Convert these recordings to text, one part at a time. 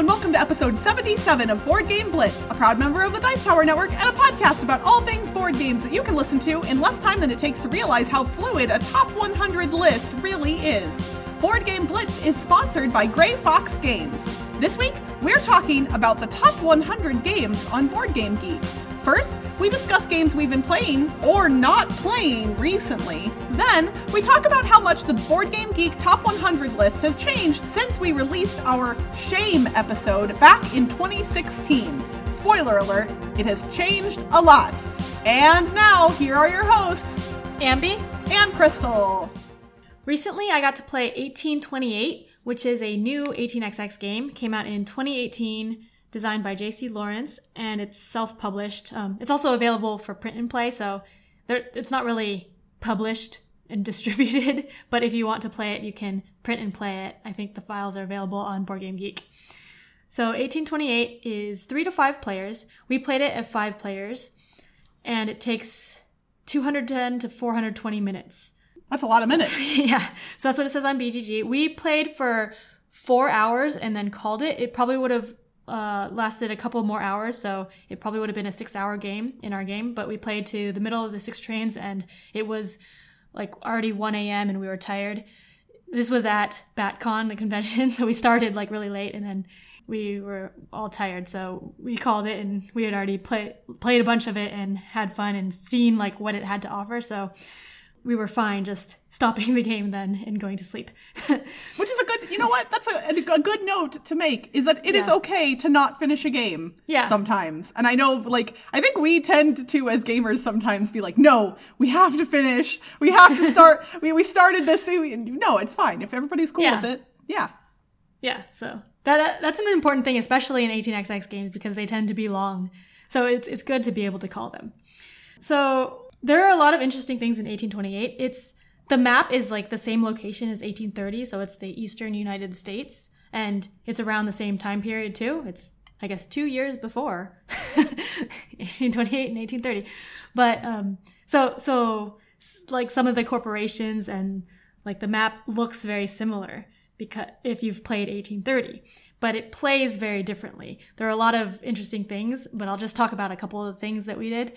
and welcome to episode 77 of Board Game Blitz, a proud member of the Dice Tower Network and a podcast about all things board games that you can listen to in less time than it takes to realize how fluid a top 100 list really is. Board Game Blitz is sponsored by Grey Fox Games. This week, we're talking about the top 100 games on Board Game Geek. First, we discuss games we've been playing or not playing recently. Then, we talk about how much the Board Game Geek Top 100 list has changed since we released our Shame episode back in 2016. Spoiler alert, it has changed a lot. And now, here are your hosts, Ambi? and Crystal. Recently, I got to play 1828, which is a new 18xx game. Came out in 2018, designed by JC Lawrence, and it's self-published. Um, it's also available for print and play, so there, it's not really published distributed. But if you want to play it, you can print and play it. I think the files are available on Board Game Geek. So 1828 is three to five players. We played it at five players, and it takes 210 to 420 minutes. That's a lot of minutes. yeah, so that's what it says on BGG. We played for four hours and then called it. It probably would have uh, lasted a couple more hours, so it probably would have been a six-hour game in our game. But we played to the middle of the six trains, and it was like already 1 a.m. and we were tired. This was at BatCon, the convention, so we started like really late, and then we were all tired. So we called it, and we had already play, played a bunch of it and had fun and seen like what it had to offer. So we were fine just stopping the game then and going to sleep. Which is a good, you know what? That's a, a good note to make is that it is Yeah. okay to not finish a game Yeah. sometimes. And I know, like, I think we tend to, as gamers, sometimes be like, no, we have to finish. We have to start. we, we started this. We, no, it's fine. If everybody's cool Yeah. with it. Yeah. yeah, so that that's an important thing, especially in 18xx games because they tend to be long. So it's it's good to be able to call them. So there are a lot of interesting things in 1828. It's the map is like the same location as 1830, so it's the eastern United States, and it's around the same time period too. It's I guess two years before 1828 and 1830. But um, so so like some of the corporations and like the map looks very similar because if you've played 1830 but it plays very differently there are a lot of interesting things but i'll just talk about a couple of the things that we did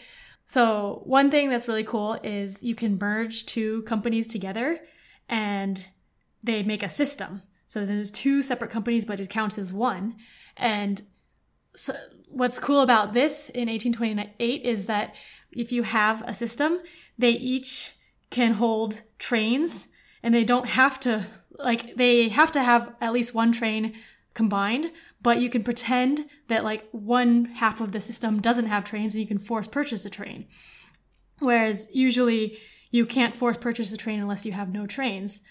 so one thing that's really cool is you can merge two companies together and they make a system. So there's two separate companies but it counts as one. And so what's cool about this in 1828 is that if you have a system, they each can hold trains and they don't have to, like, they have to have at least one train combined, but you can pretend that, like, one half of the system doesn't have trains and you can force purchase a train. Whereas usually you can't force purchase a train unless you have no trains.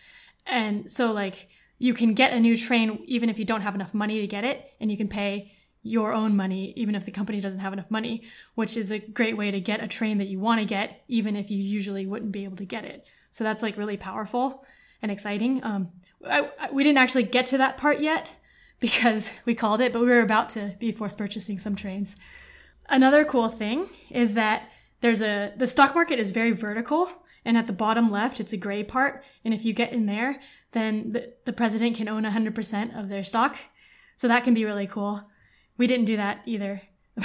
And so, like, you can get a new train even if you don't have enough money to get it, and you can pay your own money even if the company doesn't have enough money, which is a great way to get a train that you want to get, even if you usually wouldn't be able to get it. So that's like really powerful and exciting. Um, I, I, we didn't actually get to that part yet because we called it, but we were about to be forced purchasing some trains. Another cool thing is that there's a the stock market is very vertical and at the bottom left it's a gray part and if you get in there then the, the president can own 100% of their stock so that can be really cool we didn't do that either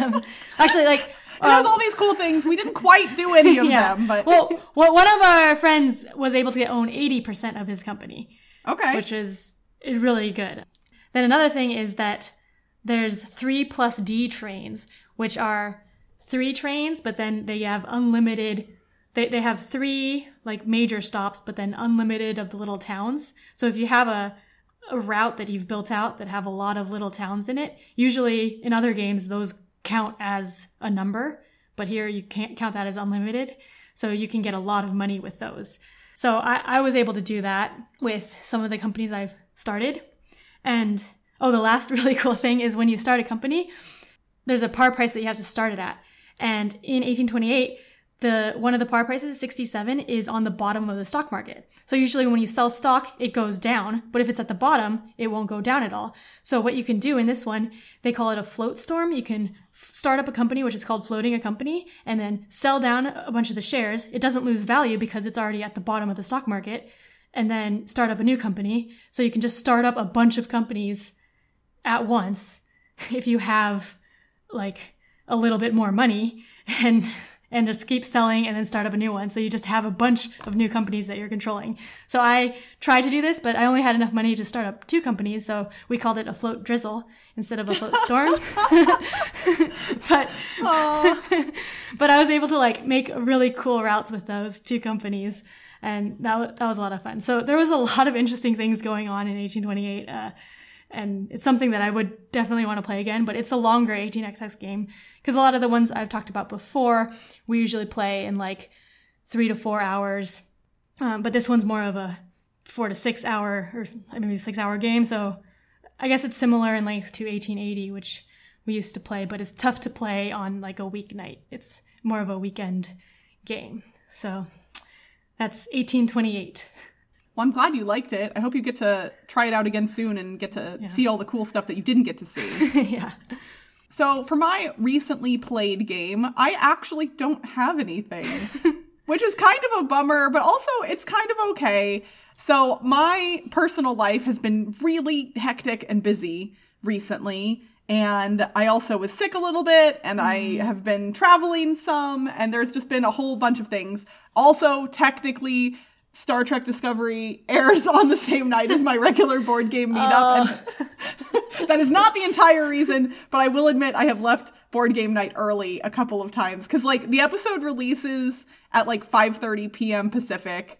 um, actually like It has um, all these cool things. We didn't quite do any of them, but well, well one of our friends was able to own 80% of his company okay. which is is really good. Then another thing is that there's three plus D trains, which are three trains, but then they have unlimited. They they have three like major stops, but then unlimited of the little towns. So if you have a a route that you've built out that have a lot of little towns in it, usually in other games those count as a number, but here you can't count that as unlimited. So you can get a lot of money with those. So I, I was able to do that with some of the companies I've started. And oh, the last really cool thing is when you start a company, there's a par price that you have to start it at. And in 1828, the one of the par prices, 67, is on the bottom of the stock market. So usually when you sell stock, it goes down, but if it's at the bottom, it won't go down at all. So what you can do in this one, they call it a float storm. You can start up a company, which is called floating a company, and then sell down a bunch of the shares. It doesn't lose value because it's already at the bottom of the stock market, and then start up a new company. So you can just start up a bunch of companies at once if you have like a little bit more money and and just keep selling and then start up a new one. So you just have a bunch of new companies that you're controlling. So I tried to do this, but I only had enough money to start up two companies. So we called it a float drizzle instead of a float storm. but, but I was able to like make really cool routes with those two companies. And that, that was a lot of fun. So there was a lot of interesting things going on in 1828. Uh, and it's something that I would definitely want to play again, but it's a longer 18xx game because a lot of the ones I've talked about before, we usually play in like three to four hours. Um, but this one's more of a four to six hour or maybe six hour game. So I guess it's similar in length to 1880, which we used to play, but it's tough to play on like a weeknight. It's more of a weekend game. So that's 1828. Well, I'm glad you liked it. I hope you get to try it out again soon and get to yeah. see all the cool stuff that you didn't get to see. yeah. So, for my recently played game, I actually don't have anything, which is kind of a bummer, but also it's kind of okay. So, my personal life has been really hectic and busy recently. And I also was sick a little bit, and I mm. have been traveling some, and there's just been a whole bunch of things. Also, technically, Star Trek Discovery airs on the same night as my regular board game meetup. Uh. And that is not the entire reason, but I will admit I have left board game night early a couple of times cuz like the episode releases at like 5:30 p.m. Pacific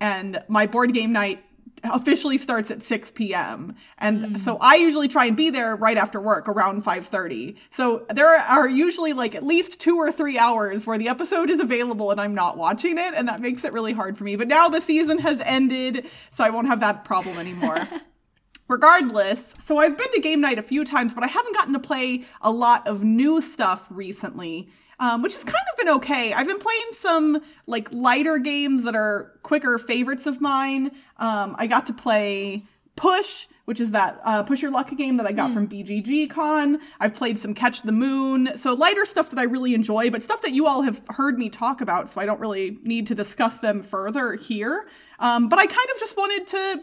and my board game night officially starts at 6 p.m. And mm. so I usually try and be there right after work around 5:30. So there are usually like at least 2 or 3 hours where the episode is available and I'm not watching it and that makes it really hard for me. But now the season has ended, so I won't have that problem anymore. Regardless, so I've been to game night a few times, but I haven't gotten to play a lot of new stuff recently um, which has kind of been okay. I've been playing some like lighter games that are quicker favorites of mine. Um, I got to play Push, which is that uh, Push Your Luck game that I got mm. from BGG Con. I've played some Catch the Moon, so lighter stuff that I really enjoy, but stuff that you all have heard me talk about, so I don't really need to discuss them further here. Um, but I kind of just wanted to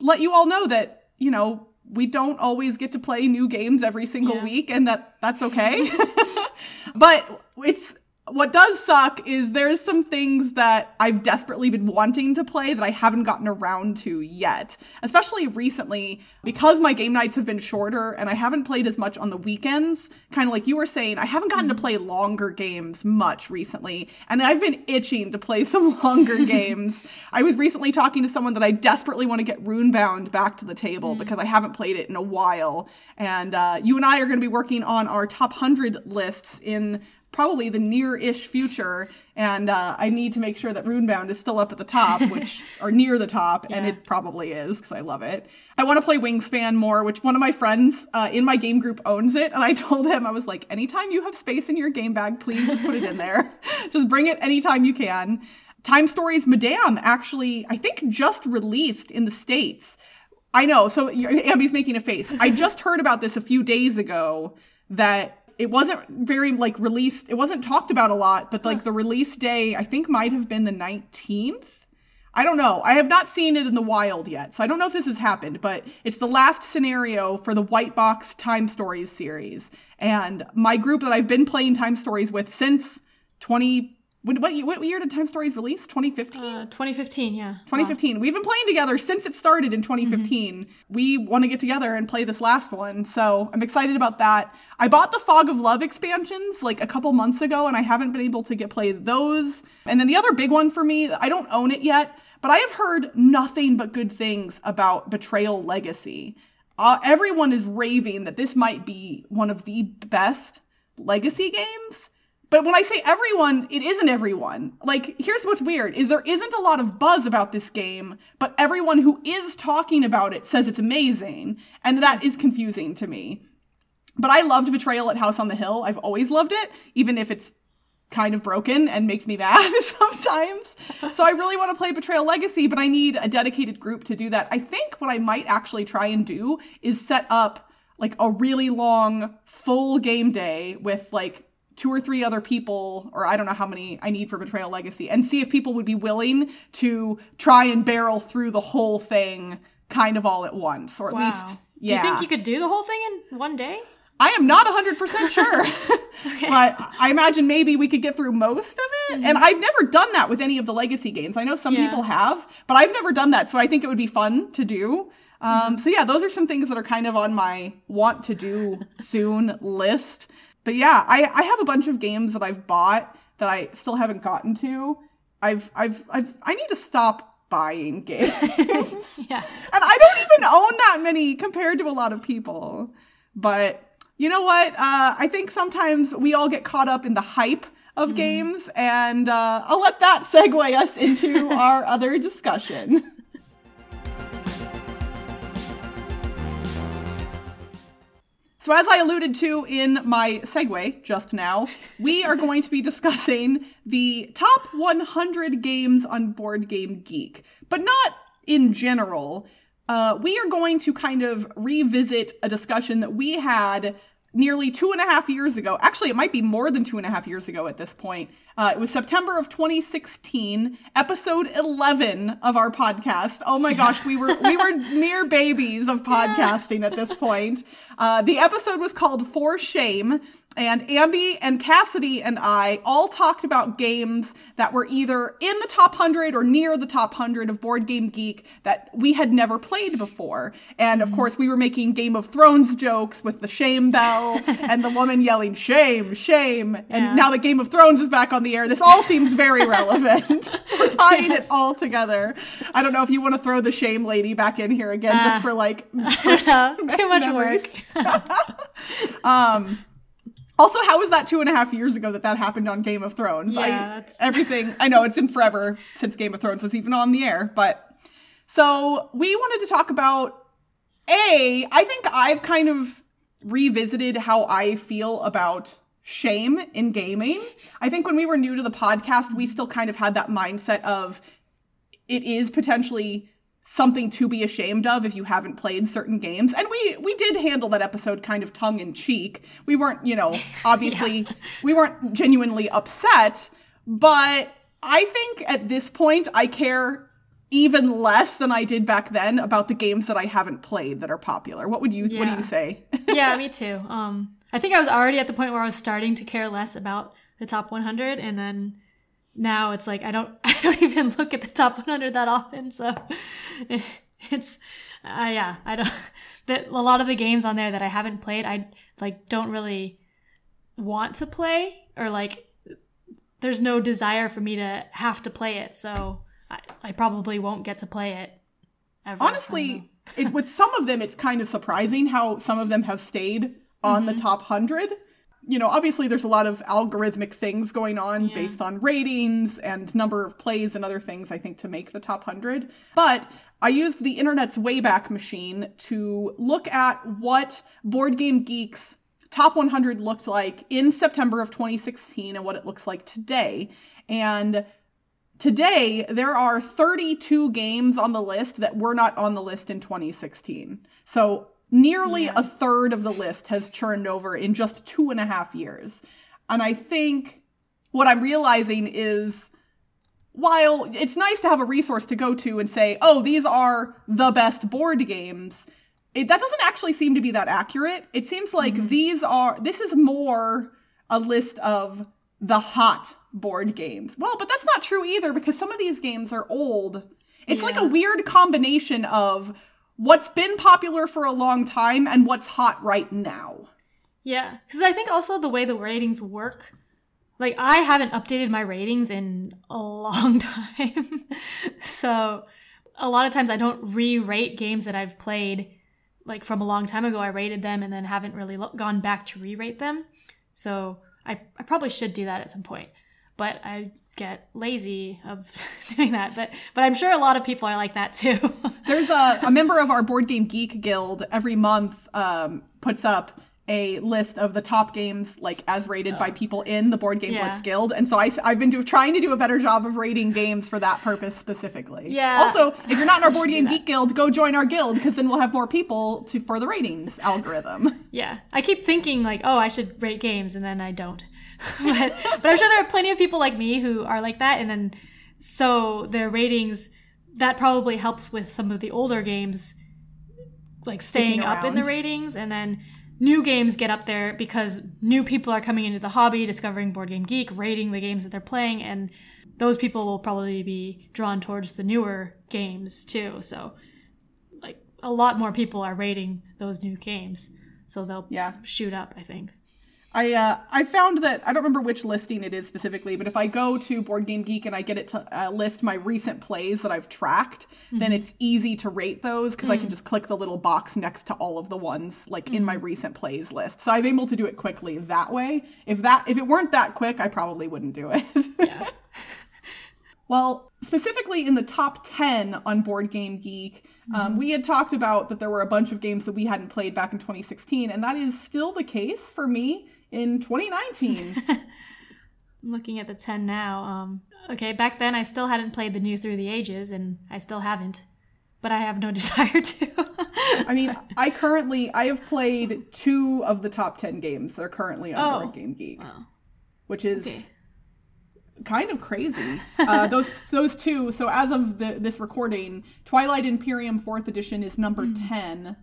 let you all know that you know we don't always get to play new games every single yeah. week, and that that's okay. but it's what does suck is there's some things that I've desperately been wanting to play that I haven't gotten around to yet. Especially recently, because my game nights have been shorter and I haven't played as much on the weekends, kind of like you were saying, I haven't gotten to play longer games much recently. And I've been itching to play some longer games. I was recently talking to someone that I desperately want to get Runebound back to the table mm. because I haven't played it in a while. And uh, you and I are going to be working on our top 100 lists in probably the near-ish future, and uh, I need to make sure that Runebound is still up at the top, which or near the top, yeah. and it probably is because I love it. I want to play Wingspan more, which one of my friends uh, in my game group owns it, and I told him I was like, anytime you have space in your game bag, please just put it in there. just bring it anytime you can. Time Stories Madame actually, I think, just released in the states. I know. So Ambi's making a face. I just heard about this a few days ago that it wasn't very like released it wasn't talked about a lot but like the release day i think might have been the 19th i don't know. I have not seen it in the wild yet so i don't know if this has happened but it's the last scenario for the white box time stories series. And my group that i've been playing time stories with since 20 what, what, what year did Time Stories release? 2015? Uh, 2015, yeah. 2015. Wow. We've been playing together since it started in 2015. Mm-hmm. We want to get together and play this last one, so I'm excited about that. I bought the Fog of Love expansions like a couple months ago, and I haven't been able to get play those. And then the other big one for me, I don't own it yet, but I have heard nothing but good things about Betrayal Legacy. Uh, everyone is raving that this might be one of the best legacy games but when I say everyone, it isn't everyone. Like, here's what's weird is there isn't a lot of buzz about this game, but everyone who is talking about it says it's amazing, and that is confusing to me. But I loved Betrayal at House on the Hill. I've always loved it, even if it's kind of broken and makes me mad sometimes. so I really want to play Betrayal Legacy, but I need a dedicated group to do that. I think what I might actually try and do is set up like a really long full game day with like two or three other people, or I don't know how many I need for Betrayal Legacy, and see if people would be willing to try and barrel through the whole thing kind of all at once, or at wow. least Do you think you could do the whole thing in one day? I am not 100% sure. but I imagine maybe we could get through most of it. Mm-hmm. And I've never done that with any of the legacy games. I know some yeah. people have, but I've never done that. So I think it would be fun to do. Um, mm-hmm. So yeah, those are some things that are kind of on my want to do soon list. But yeah, I, I have a bunch of games that I've bought that I still haven't gotten to. I've I've I've I need to stop buying games. yeah. And I don't even own that many compared to a lot of people. But you know what? Uh, I think sometimes we all get caught up in the hype of mm. games, and uh, I'll let that segue us into our other discussion. So, as I alluded to in my segue just now, we are going to be discussing the top 100 games on Board Game Geek, but not in general. Uh, we are going to kind of revisit a discussion that we had nearly two and a half years ago. Actually, it might be more than two and a half years ago at this point. Uh, it was September of 2016, episode 11 of our podcast. Oh my gosh, we were we were near babies of podcasting at this point. Uh, the episode was called For Shame, and Ambi and Cassidy and I all talked about games that were either in the top 100 or near the top 100 of Board Game Geek that we had never played before. And of mm-hmm. course, we were making Game of Thrones jokes with the shame bell and the woman yelling, shame, shame. Yeah. And now that Game of Thrones is back on the air, this all seems very relevant. we're tying yes. it all together. I don't know if you want to throw the shame lady back in here again uh, just for like. too much work. um, also, how was that two and a half years ago that that happened on Game of Thrones? Yeah, I, everything. I know it's been forever since Game of Thrones was even on the air, but so we wanted to talk about a. I think I've kind of revisited how I feel about shame in gaming. I think when we were new to the podcast, we still kind of had that mindset of it is potentially something to be ashamed of if you haven't played certain games. And we we did handle that episode kind of tongue in cheek. We weren't, you know, obviously yeah. we weren't genuinely upset, but I think at this point I care even less than I did back then about the games that I haven't played that are popular. What would you yeah. what do you say? yeah, me too. Um I think I was already at the point where I was starting to care less about the top 100 and then now it's like I don't I don't even look at the top 100 that often. So it's uh, yeah I don't that a lot of the games on there that I haven't played I like don't really want to play or like there's no desire for me to have to play it. So I, I probably won't get to play it. Ever. Honestly, it, with some of them, it's kind of surprising how some of them have stayed on mm-hmm. the top 100 you know, obviously there's a lot of algorithmic things going on yeah. based on ratings and number of plays and other things, I think, to make the top 100. But I used the internet's Wayback Machine to look at what Board Game Geek's top 100 looked like in September of 2016 and what it looks like today. And today, there are 32 games on the list that were not on the list in 2016. So Nearly yeah. a third of the list has churned over in just two and a half years. And I think what I'm realizing is while it's nice to have a resource to go to and say, oh, these are the best board games, it, that doesn't actually seem to be that accurate. It seems like mm-hmm. these are, this is more a list of the hot board games. Well, but that's not true either because some of these games are old. It's yeah. like a weird combination of what's been popular for a long time and what's hot right now. Yeah, because I think also the way the ratings work, like I haven't updated my ratings in a long time. so a lot of times I don't re rate games that I've played like from a long time ago. I rated them and then haven't really lo- gone back to re rate them. So I, I probably should do that at some point. But I get lazy of doing that but but i'm sure a lot of people are like that too. There's a, a member of our board game geek guild every month um, puts up a list of the top games like as rated oh. by people in the board game yeah. blitz guild and so I, i've been do, trying to do a better job of rating games for that purpose specifically. Yeah. Also if you're not in our board game geek guild go join our guild because then we'll have more people to for the ratings algorithm. Yeah. I keep thinking like oh i should rate games and then i don't. But but I'm sure there are plenty of people like me who are like that, and then so their ratings that probably helps with some of the older games like staying up in the ratings and then new games get up there because new people are coming into the hobby discovering board game geek rating the games that they're playing and those people will probably be drawn towards the newer games too. So like a lot more people are rating those new games. So they'll Yeah. shoot up i think I uh, I found that I don't remember which listing it is specifically, but if I go to Board Game Geek and I get it to uh, list my recent plays that I've tracked, then it's easy to rate those because I can just click the little box next to all of the ones like in my recent plays list. So I'm able to do it quickly that way. If that if it weren't that quick, I probably wouldn't do it. yeah Well, specifically in the top 10 on Board Game Geek, um, we had talked about that there were a bunch of games that we hadn't played back in 2016, and that is still the case for me in 2019. I'm looking at the 10 now um okay back then i still hadn't played the new through the ages and i still haven't but i have no desire to I mean, I currently I have played two of the top 10 games that are currently on Oh. Board Game Geek, Wow. which is Okay. kind of crazy. Uh, those those two. So as of the, this recording, Twilight Imperium Fourth Edition is number Mm-hmm. 10.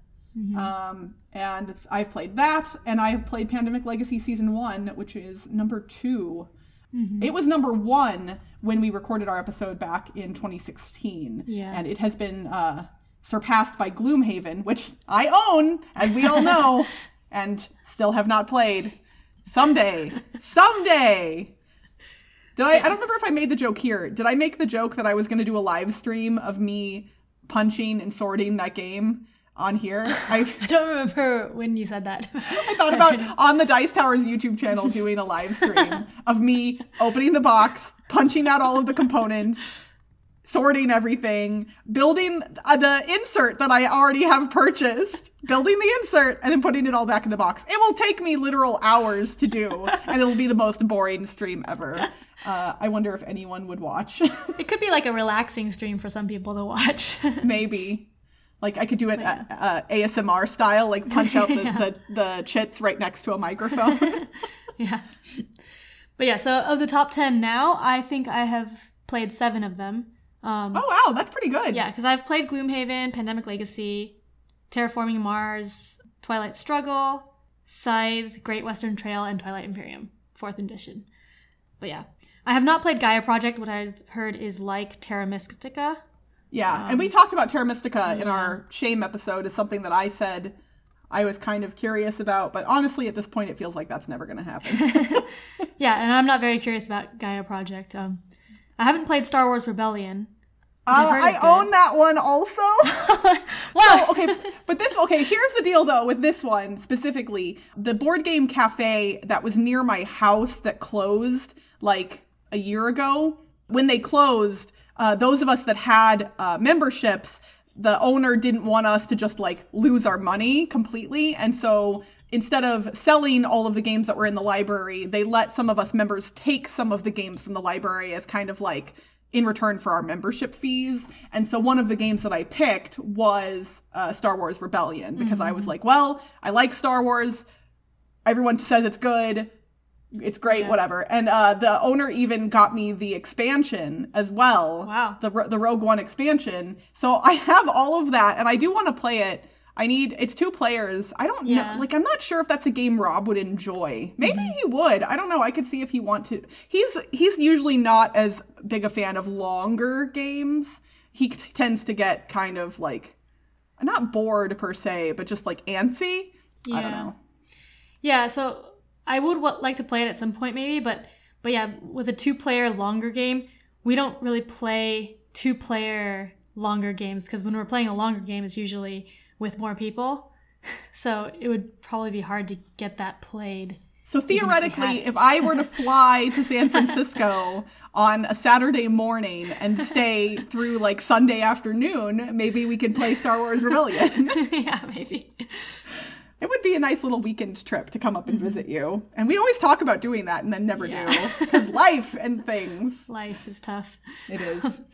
Um, and I've played that, and I have played Pandemic Legacy Season 1, which is number 2. Mm-hmm. It was number 1 when we recorded our episode back in 2016. Yeah. And it has been uh, surpassed by Gloomhaven, which I own, as we all know, and still have not played. Someday. Someday. Did I? I don't remember if I made the joke here. Did I make the joke that I was going to do a live stream of me punching and sorting that game on here? I, i don't remember when you said that I thought about on the Dice Towers YouTube channel doing a live stream of me opening the box, punching out all of the components, sorting everything, building uh, the insert that I already have purchased, building the insert, and then putting it all back in the box. It will take me literal hours to do, and it'll be the most boring stream ever. Uh, I wonder if anyone would watch. it could be like a relaxing stream for some people to watch Maybe. Like I could do it uh, ASMR style, like punch out the, the, the chits right next to a microphone. yeah but yeah so of the top 10 now i think i have played seven of them um oh wow, that's pretty good. Yeah, because I've played Gloomhaven, Pandemic Legacy, Terraforming Mars, Twilight Struggle, Scythe, Great Western Trail, and Twilight Imperium, fourth edition. But yeah, I have not played Gaia Project. What I've heard is like Terra Mystica. Yeah, and we talked about Terra Mystica in our shame episode as something that I said I was kind of curious about, but honestly, at this point, it feels like that's never going to happen. Yeah, and I'm not very curious about Gaia Project. Um, I haven't played Star Wars Rebellion. Uh, I own that one also. Wow. okay, but this okay. Here's the deal, though, with this one specifically, the board game cafe that was near my house that closed like a year ago. When they closed, uh, those of us that had uh, memberships, the owner didn't want us to just like lose our money completely, and so instead of selling all of the games that were in the library, they let some of us members take some of the games from the library as kind of like in return for our membership fees. And so one of the games that I picked was uh, Star Wars Rebellion because I was like, well, I like Star Wars. Everyone says it's good. It's great, whatever. And uh, the owner even got me the expansion as well. Wow. The the Rogue One expansion. So I have all of that, and I do want to play it. I need it's two players. I don't Yeah. know. Like I'm not sure if that's a game Rob would enjoy. Maybe he would. I don't know. I could see if he want to. He's he's usually not as big a fan of longer games. He t- tends to get kind of like not bored per se, but just like antsy. I don't know. Yeah, so I would w- like to play it at some point, maybe, but but yeah, with a two-player longer game, we don't really play two-player longer games because when we're playing a longer game, it's usually with more people. So it would probably be hard to get that played. So if we had theoretically, if I were to fly to San Francisco on a Saturday morning and stay through like Sunday afternoon, maybe we could play Star Wars Rebellion. yeah, maybe. It would be a nice little weekend trip to come up and mm-hmm. visit you. And we always talk about doing that and then never Yeah. do because life and things. Life is tough. It is.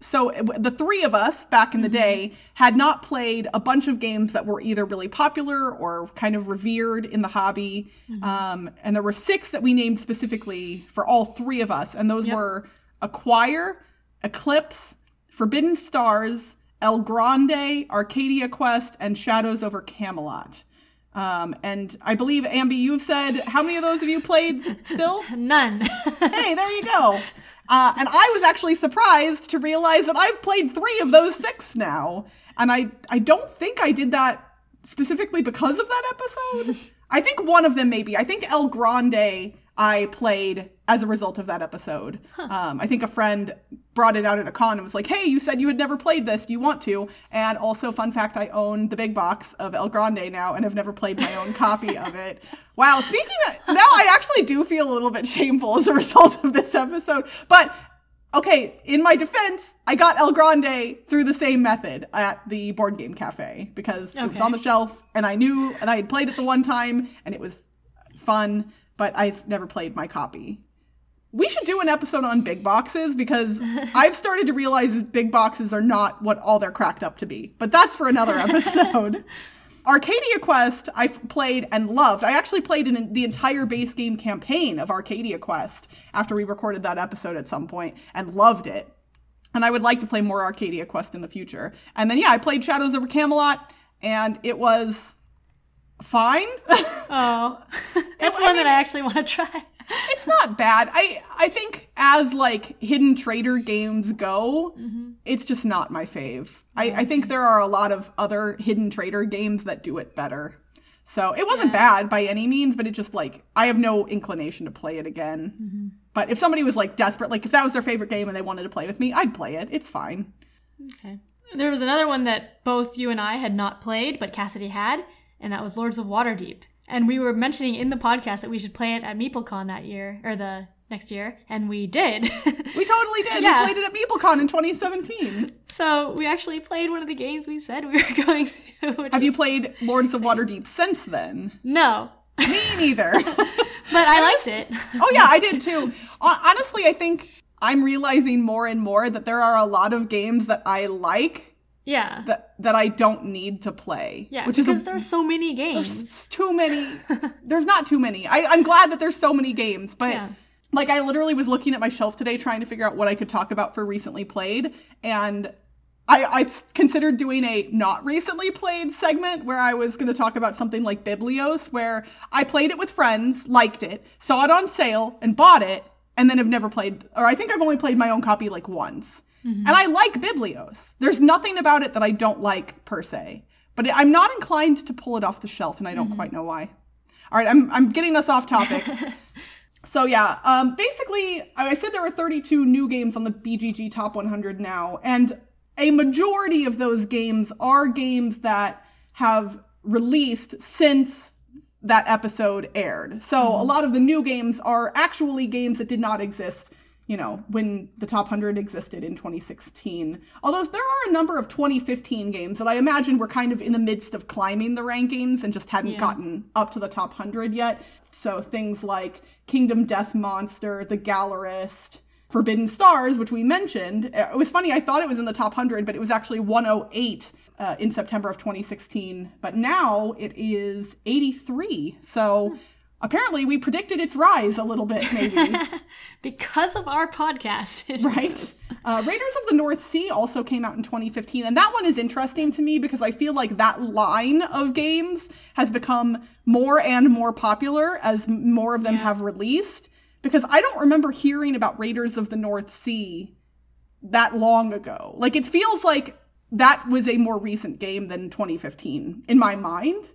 So uh, the three of us back in the mm-hmm. day had not played a bunch of games that were either really popular or kind of revered in the hobby. Mm-hmm. Um, and there were six that we named specifically for all three of us, and those Yep. were Acquire, Eclipse, Forbidden Stars, El Grande, Arcadia Quest, and Shadows over Camelot. Um, and I believe, Ambi, you've said how many of those have you played still? None. hey, there you go. Uh, and I was actually surprised to realize that I've played three of those six now. And I, I don't think I did that specifically because of that episode. I think one of them maybe. I think El Grande I played as a result of that episode. Um, I think a friend brought it out at a con and was like, "Hey, you said you had never played this. Do you want to?" And also, fun fact: I own the big box of El Grande now, and have never played my own copy of it. Wow. Speaking of now, I actually do feel a little bit shameful as a result of this episode, but. Okay, in my defense, I got El Grande through the same method at the board game cafe because it was on the shelf and I knew and I had played it the one time and it was fun, but I've never played my copy. We should do an episode on big boxes because I've started to realize that big boxes are not what all they're cracked up to be. But that's for another episode. Arcadia Quest, I've played and loved. I actually played in the entire base game campaign of Arcadia Quest after we recorded that episode at some point and loved it. And I would like to play more Arcadia Quest in the future. And then, yeah, I played Shadows over Camelot and it was fine. Oh, that's I one mean- that I actually want to try. it's not bad. I I think as like hidden traitor games go, mm-hmm. it's just not my fave. I, I think there are a lot of other hidden traitor games that do it better. So it wasn't bad by any means, but it just like I have no inclination to play it again. Mm-hmm. But if somebody was like desperate, like if that was their favorite game and they wanted to play with me, I'd play it. It's fine. Okay. There was another one that both you and I had not played, but Cassidy had, and that was Lords of Waterdeep. And we were mentioning in the podcast that we should play it at MeepleCon that year, or the next year, and we did. We totally did. Yeah. We played it at MeepleCon in 2017. so we actually played one of the games we said we were going to. Have you played Lords of Waterdeep since then? No. Me neither. But I liked it. Oh yeah, I did too. Honestly, I think I'm realizing more and more that there are a lot of games that I like Yeah. that that I don't need to play. yeah, which is because a, there's so many games. there's too many. there's not too many. I, I'm glad that there's so many games, but Yeah. like I literally was looking at my shelf today trying to figure out what I could talk about for recently played, and I, I considered doing a not recently played segment where I was going to talk about something like Biblios, where I played it with friends, liked it, saw it on sale, and bought it, and then have never played, or I think I've only played my own copy like once. And I like Biblios. There's nothing about it that I don't like per se, but I'm not inclined to pull it off the shelf, and I don't quite know why. All right, I'm, I'm getting us off topic. So yeah, um, basically, I said there are 32 new games on the BGG Top 100 now, and a majority of those games are games that have released since that episode aired. So a lot of the new games are actually games that did not exist, you know, when the Top 100 existed in 2016. Although there are a number of 2015 games that I imagine were kind of in the midst of climbing the rankings and just hadn't Yeah. gotten up to the top 100 yet. So things like Kingdom Death Monster, The Gallerist, Forbidden Stars, which we mentioned. It was funny, I thought it was in the top 100, but it was actually 108 uh, in September of 2016. But now it is 83. So apparently we predicted its rise a little bit, maybe. because of our podcast. right? Uh, Raiders of the North Sea also came out in 2015, and that one is interesting to me because I feel like that line of games has become more and more popular as more of them Yeah. have released. Because I don't remember hearing about Raiders of the North Sea that long ago. Like it feels like that was a more recent game than 2015 in my mind.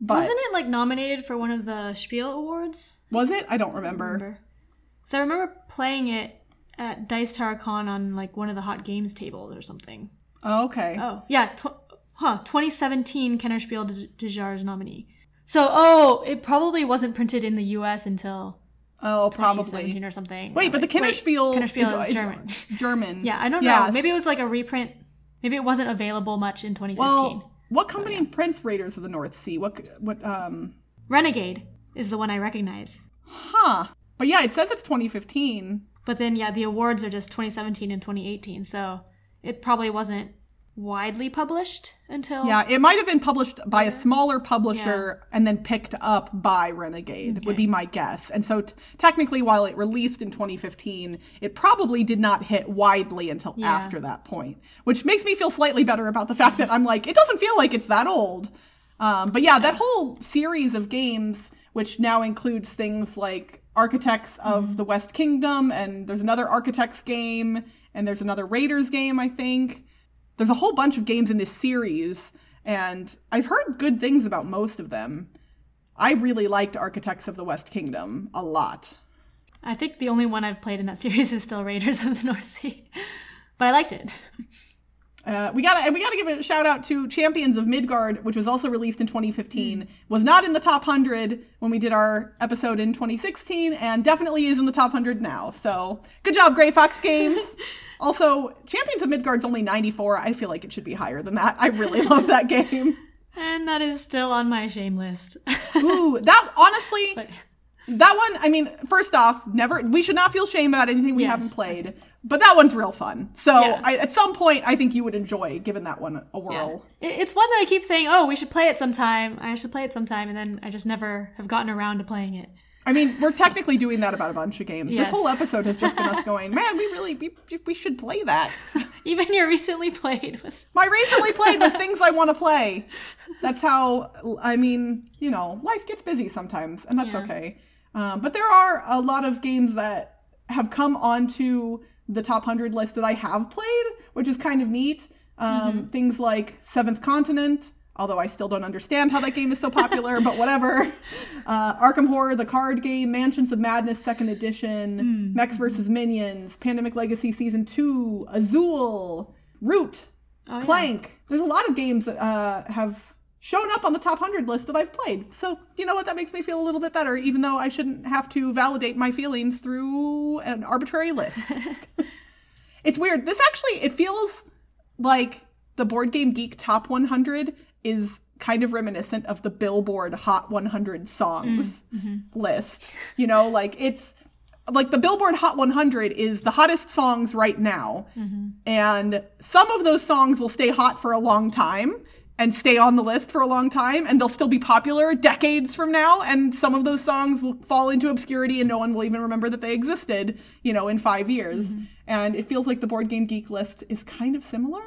But Wasn't it like nominated for one of the Spiel Awards? was it? I don't remember. remember. So I remember playing it at Dice Tower Con on like one of the hot games tables or something. Oh, okay. Oh, yeah. Tw- huh. 2017 Kennerspiel de, de Jahres nominee. So, oh, it probably wasn't printed in the US until Oh, probably. 2017 or something. Wait, but the Wait, Kennerspiel Kennerspiel is, is, German. German. Yeah, I don't know. Yes. Maybe it was like a reprint. Maybe it wasn't available much in 2015. Well, what company prints Raiders of the North Sea? What what um Renegade is the one I recognize. huh. But yeah, it says it's 2015. But then, yeah, the awards are just 2017 and 2018. So it probably wasn't widely published until Yeah, it might have been published by a smaller publisher and then picked up by Renegade, would be my guess. And so, t- technically, while it released in 2015, it probably did not hit widely until Yeah. after that point, which makes me feel slightly better about the fact that I'm like, it doesn't feel like it's that old. Um, but yeah, that whole series of games, which now includes things like Architects of the West Kingdom, and there's another Architects game, and there's another Raiders game, I think there's a whole bunch of games in this series and i've heard good things about most of them i really liked architects of the west kingdom a lot I think the only one I've played in that series is still Raiders of the North Sea. But I liked it. uh, we gotta we gotta give a shout out to champions of midgard which was also released in 2015 was not in the top 100 when we did our episode in 2016 and definitely is in the top 100 now. So good job grey fox games. Also champions of midgard's only 94 i feel like it should be higher than that. I really love that game. And that is still on my shame list. ooh that honestly but That one, I mean, first off, never we should not feel shame about anything we Yes. haven't played. But that one's real fun. So Yeah. I, at some point, I think you would enjoy giving that one a whirl. It- it's one that I keep saying, oh, we should play it sometime. I should play it sometime. And then I just never have gotten around to playing it. I mean, we're technically doing that about a bunch of games. This whole episode has just been us going, man, we really we, we should play that. Even your recently played was. My recently played was things I want to play. That's how I mean, you know, life gets busy sometimes, and that's Yeah. okay. Um, but there are a lot of games that have come onto the top hundred list that I have played, which is kind of neat. Um, Things like Seventh Continent, although I still don't understand how that game is so popular, but whatever. Uh, Arkham Horror, the card game, Mansions of Madness, second edition, Mechs vs. Minions, Pandemic Legacy Season 2, Azul, Root, Oh, yeah. Clank. There's a lot of games that uh, have shown up on the top 100 list that I've played. So, you know what? That makes me feel a little bit better, even though I shouldn't have to validate my feelings through an arbitrary list. it's weird. This actually, it feels like the Board Game Geek Top 100 is kind of reminiscent of the Billboard Hot 100 songs mm, mm-hmm. list. You know, like it's like the Billboard Hot 100 is the hottest songs right now. Mm-hmm. And some of those songs will stay hot for a long time and stay on the list for a long time and they'll still be popular decades from now and some of those songs will fall into obscurity and no one will even remember that they existed, you know, in 5 years. Mm-hmm. And it feels like the Board Game Geek list is kind of similar.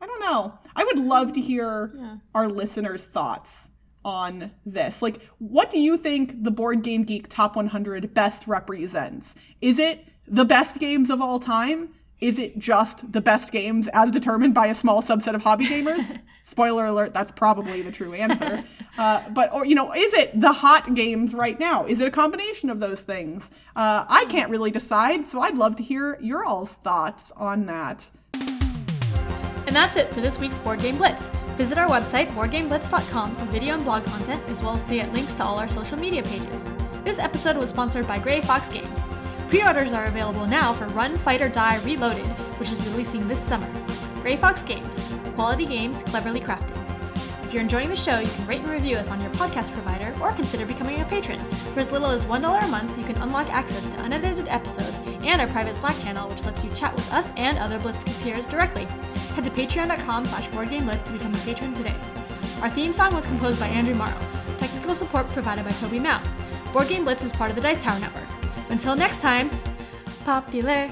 I don't know. I would love to hear our listeners' thoughts on this. Like, what do you think the Board Game Geek Top 100 best represents? Is it the best games of all time? Is it just the best games as determined by a small subset of hobby gamers? Spoiler alert, that's probably the true answer. Uh, but, or, you know, is it the hot games right now? Is it a combination of those things? Uh, I can't really decide, so I'd love to hear your all's thoughts on that. And that's it for this week's Board Game Blitz. Visit our website, boardgameblitz.com, for video and blog content, as well as to get links to all our social media pages. This episode was sponsored by Grey Fox Games. Pre orders are available now for Run, Fight, or Die Reloaded, which is releasing this summer. Grey Fox Games, quality games cleverly crafted. If you're enjoying the show, you can rate and review us on your podcast provider or consider becoming a patron. For as little as $1 a month, you can unlock access to unedited episodes and our private Slack channel, which lets you chat with us and other Blitzketeers directly. Head to patreon.com slash boardgameblitz to become a patron today. Our theme song was composed by Andrew Morrow. Technical support provided by Toby Mao. Board Game Blitz is part of the Dice Tower Network. Until next time, popular.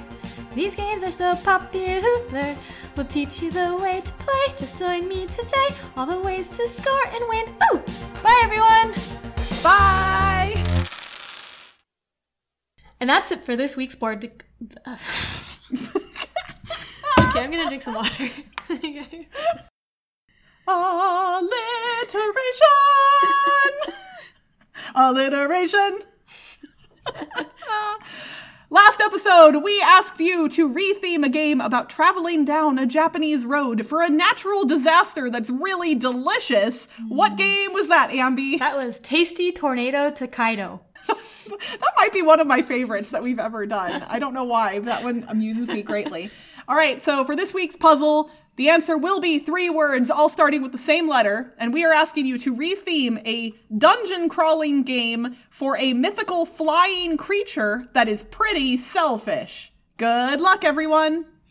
These games are so popular. We'll teach you the way to play. Just join me today. All the ways to score and win. Ooh! Bye, everyone! Bye! And that's it for this week's board. okay, I'm gonna drink some water. Alliteration! Alliteration! Last episode, we asked you to retheme a game about traveling down a Japanese road for a natural disaster that's really delicious. What mm. game was that, Ambi? that was Tasty Tornado Tokaido. that might be one of my favorites that we've ever done. I don't know why, but that one amuses me greatly. All right, so for this week's puzzle, the answer will be three words, all starting with the same letter, and we are asking you to retheme a dungeon crawling game for a mythical flying creature that is pretty selfish. Good luck, everyone!